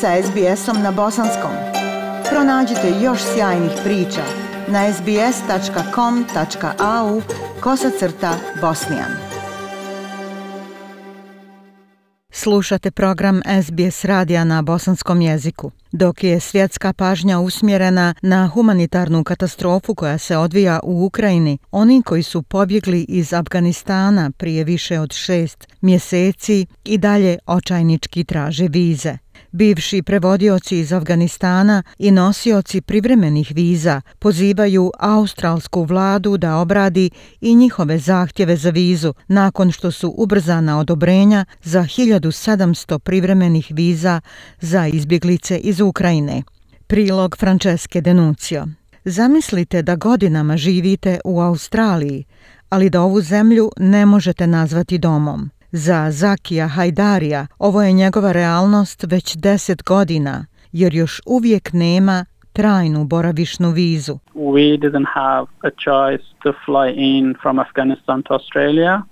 sa SBS-om na bosanskom. Pronađite još sjajnih priča na sbs.com.au kosacrta bosnijan. Slušate program SBS radija na bosanskom jeziku. Dok je svjetska pažnja usmjerena na humanitarnu katastrofu koja se odvija u Ukrajini, oni koji su pobjegli iz Afganistana prije više od šest mjeseci i dalje očajnički traže vize. Bivši prevodioci iz Afganistana i nosioci privremenih viza pozivaju australsku vladu da obradi i njihove zahtjeve za vizu nakon što su ubrzana odobrenja za 1700 privremenih viza za izbjeglice iz Ukrajine. Prilog Franceske Denucio. Zamislite da godinama živite u Australiji, ali da ovu zemlju ne možete nazvati domom. Za Zakija Hajdarija ovo je njegova realnost već deset godina, jer još uvijek nema trajnu boravišnu vizu. We didn't have a choice to fly in from Afghanistan to Australia.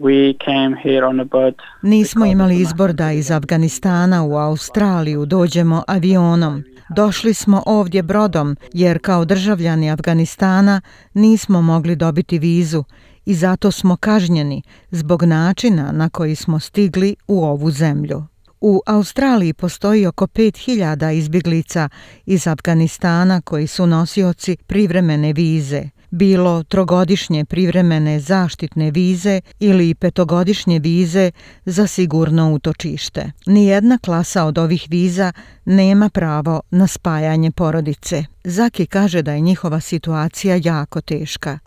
We came here on a boat. Nismo imali izbor da iz Afganistana u Australiju dođemo avionom. Došli smo ovdje brodom jer kao državljani Afganistana nismo mogli dobiti vizu i zato smo kažnjeni zbog načina na koji smo stigli u ovu zemlju. U Australiji postoji oko 5000 izbjeglica iz Afganistana koji su nosioci privremene vize – bilo trogodišnje privremene zaštitne vize ili petogodišnje vize za sigurno utočište. Nijedna klasa od ovih viza nema pravo na spajanje porodice. Zaki kaže da je njihova situacija jako teška.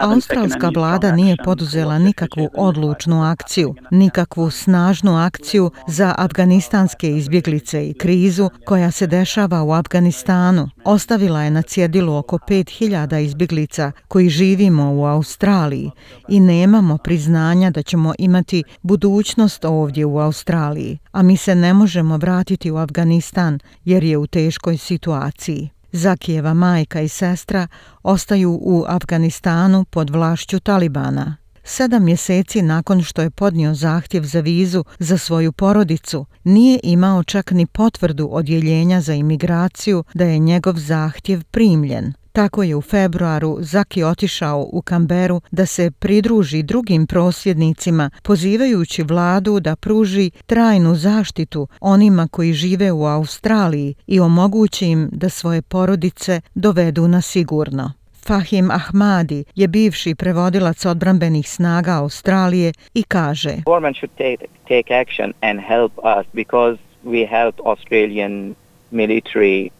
Australska vlada nije poduzela nikakvu odlučnu akciju, nikakvu snažnu akciju za afganistanske izbjeglice i krizu koja se dešava u Afganistanu. Ostavila je na cjedilu oko 5000 izbjeglica koji živimo u Australiji i nemamo priznanja da ćemo imati budućnost ovdje u Australiji, a mi se ne možemo vratiti u Afganistan jer je u teškoj situaciji. Zakijeva majka i sestra ostaju u Afganistanu pod vlašću Talibana. Sedam mjeseci nakon što je podnio zahtjev za vizu za svoju porodicu, nije imao čak ni potvrdu odjeljenja za imigraciju da je njegov zahtjev primljen. Tako je u februaru Zaki otišao u Kamberu da se pridruži drugim prosvjednicima, pozivajući vladu da pruži trajnu zaštitu onima koji žive u Australiji i omogući im da svoje porodice dovedu na sigurno. Fahim Ahmadi je bivši prevodilac odbranbenih snaga Australije i kaže Government should take, take action and help us because we help Australian military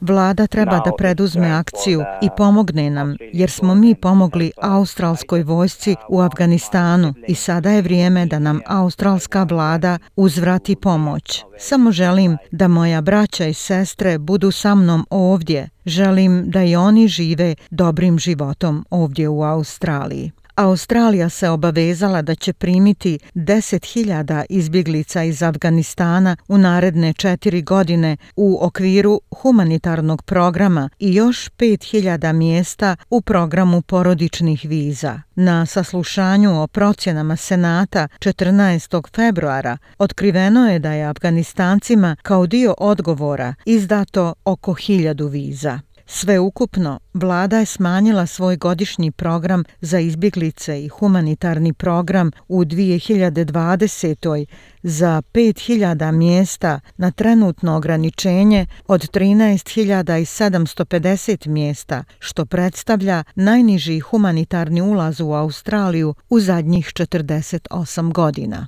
Vlada treba da preduzme akciju i pomogne nam, jer smo mi pomogli australskoj vojsci u Afganistanu i sada je vrijeme da nam australska vlada uzvrati pomoć. Samo želim da moja braća i sestre budu sa mnom ovdje. Želim da i oni žive dobrim životom ovdje u Australiji. Australija se obavezala da će primiti 10.000 izbjeglica iz Afganistana u naredne četiri godine u okviru humanitarnog programa i još 5.000 mjesta u programu porodičnih viza. Na saslušanju o procjenama Senata 14. februara otkriveno je da je Afganistancima kao dio odgovora izdato oko hiljadu viza. Sve ukupno, vlada je smanjila svoj godišnji program za izbjeglice i humanitarni program u 2020. za 5000 mjesta na trenutno ograničenje od 13.750 mjesta, što predstavlja najniži humanitarni ulaz u Australiju u zadnjih 48 godina.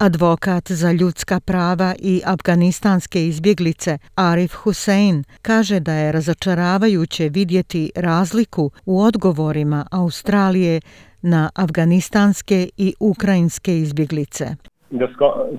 Advokat za ljudska prava i afganistanske izbjeglice Arif Hussein kaže da je razočaravajuće vidjeti razliku u odgovorima Australije na afganistanske i ukrajinske izbjeglice. The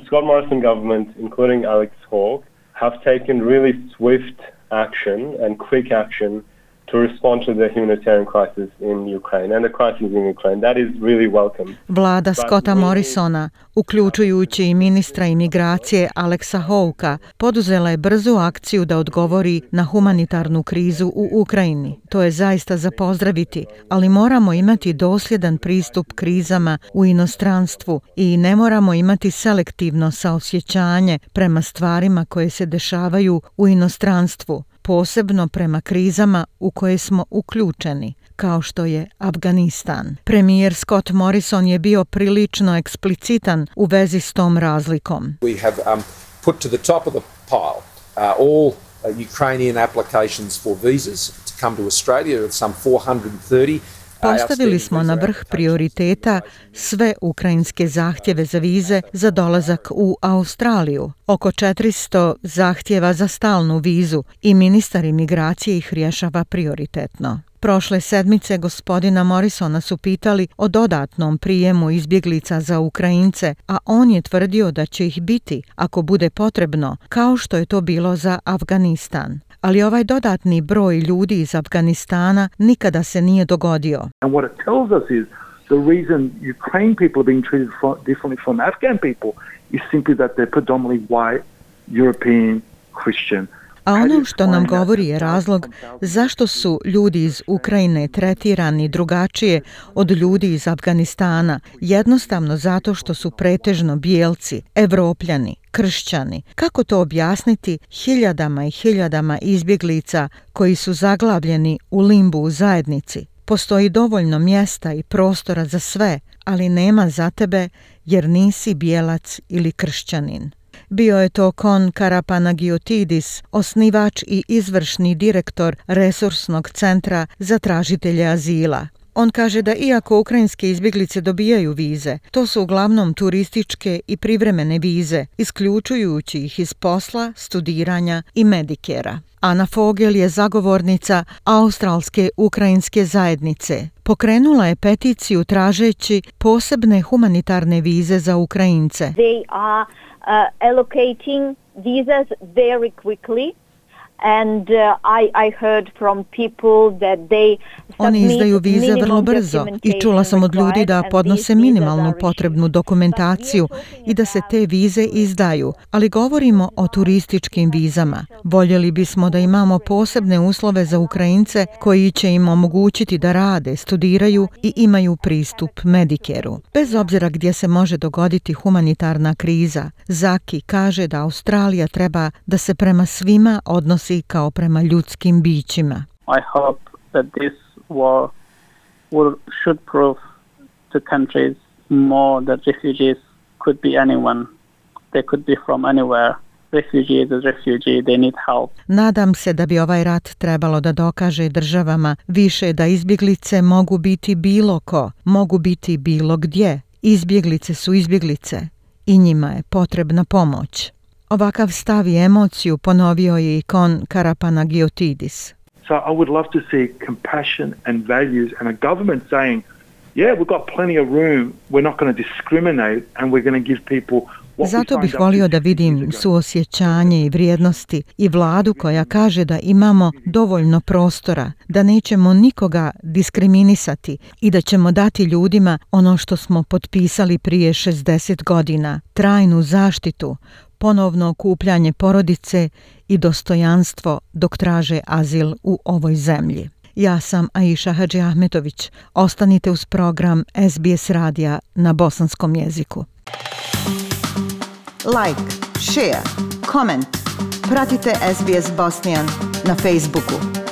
Scott Morrison government, including Alex Hawke, have taken really swift action and quick action to respond to the humanitarian crisis in Ukraine and the crisis in Ukraine. That is really welcome. Vlada Scotta Morrisona, uključujući i ministra imigracije Aleksa Houka, poduzela je brzu akciju da odgovori na humanitarnu krizu u Ukrajini. To je zaista za pozdraviti, ali moramo imati dosljedan pristup krizama u inostranstvu i ne moramo imati selektivno saosjećanje prema stvarima koje se dešavaju u inostranstvu, posebno prema krizama u koje smo uključeni, kao što je Afganistan. Premijer Scott Morrison je bio prilično eksplicitan u vezi s tom razlikom. We have um, put to the top of the pile uh, all uh, Ukrainian applications for visas to come to Australia, some 430 Postavili smo na vrh prioriteta sve ukrajinske zahtjeve za vize za dolazak u Australiju. Oko 400 zahtjeva za stalnu vizu i ministar imigracije ih rješava prioritetno. Prošle sedmice gospodina Morrisona su pitali o dodatnom prijemu izbjeglica za Ukrajince, a on je tvrdio da će ih biti ako bude potrebno, kao što je to bilo za Afganistan ali ovaj dodatni broj ljudi iz Afganistana nikada se nije dogodio. And what it tells us is the reason Ukraine people are being treated differently from Afghan people is simply that they're predominantly white European Christian. A ono što nam govori je razlog zašto su ljudi iz Ukrajine tretirani drugačije od ljudi iz Afganistana, jednostavno zato što su pretežno bijelci, evropljani, kršćani. Kako to objasniti hiljadama i hiljadama izbjeglica koji su zaglavljeni u limbu u zajednici? Postoji dovoljno mjesta i prostora za sve, ali nema za tebe jer nisi bijelac ili kršćanin. Bio je to Kon Karapanagiotidis, osnivač i izvršni direktor Resursnog centra za tražitelje azila. On kaže da iako ukrajinske izbjeglice dobijaju vize, to su uglavnom turističke i privremene vize, isključujući ih iz posla, studiranja i medikera. Ana Fogel je zagovornica Australske ukrajinske zajednice. Pokrenula je peticiju tražeći posebne humanitarne vize za Ukrajince. They are uh, allocating visas very quickly and uh, I, I heard from people that they Oni izdaju vize vrlo brzo i čula sam od ljudi da podnose minimalnu potrebnu dokumentaciju i da se te vize izdaju, ali govorimo o turističkim vizama. Voljeli bismo da imamo posebne uslove za Ukrajince koji će im omogućiti da rade, studiraju i imaju pristup Medikeru. Bez obzira gdje se može dogoditi humanitarna kriza, Zaki kaže da Australija treba da se prema svima odnosi kao prema ljudskim bićima. I hope that this war will, should prove to countries more that refugees could be anyone. They could be from anywhere. Refugee is a refugee, they need help. Nadam se da bi ovaj rat trebalo da dokaže državama više da izbjeglice mogu biti bilo ko, mogu biti bilo gdje. Izbjeglice su izbjeglice i njima je potrebna pomoć. Ovakav stav i emociju ponovio je i kon Karapanagiotidis. So I would love to see compassion and values and a government saying, yeah, we've got plenty of room, we're not going to discriminate and we're going to give people Zato bih volio da vidim suosjećanje i vrijednosti i vladu koja kaže da imamo dovoljno prostora, da nećemo nikoga diskriminisati i da ćemo dati ljudima ono što smo potpisali prije 60 godina, trajnu zaštitu, ponovno okupljanje porodice i dostojanstvo dok traže azil u ovoj zemlji. Ja sam Aisha Hadži Ahmetović. Ostanite uz program SBS radija na bosanskom jeziku. Like, share, comment. Pratite SBS Bosnian na Facebooku.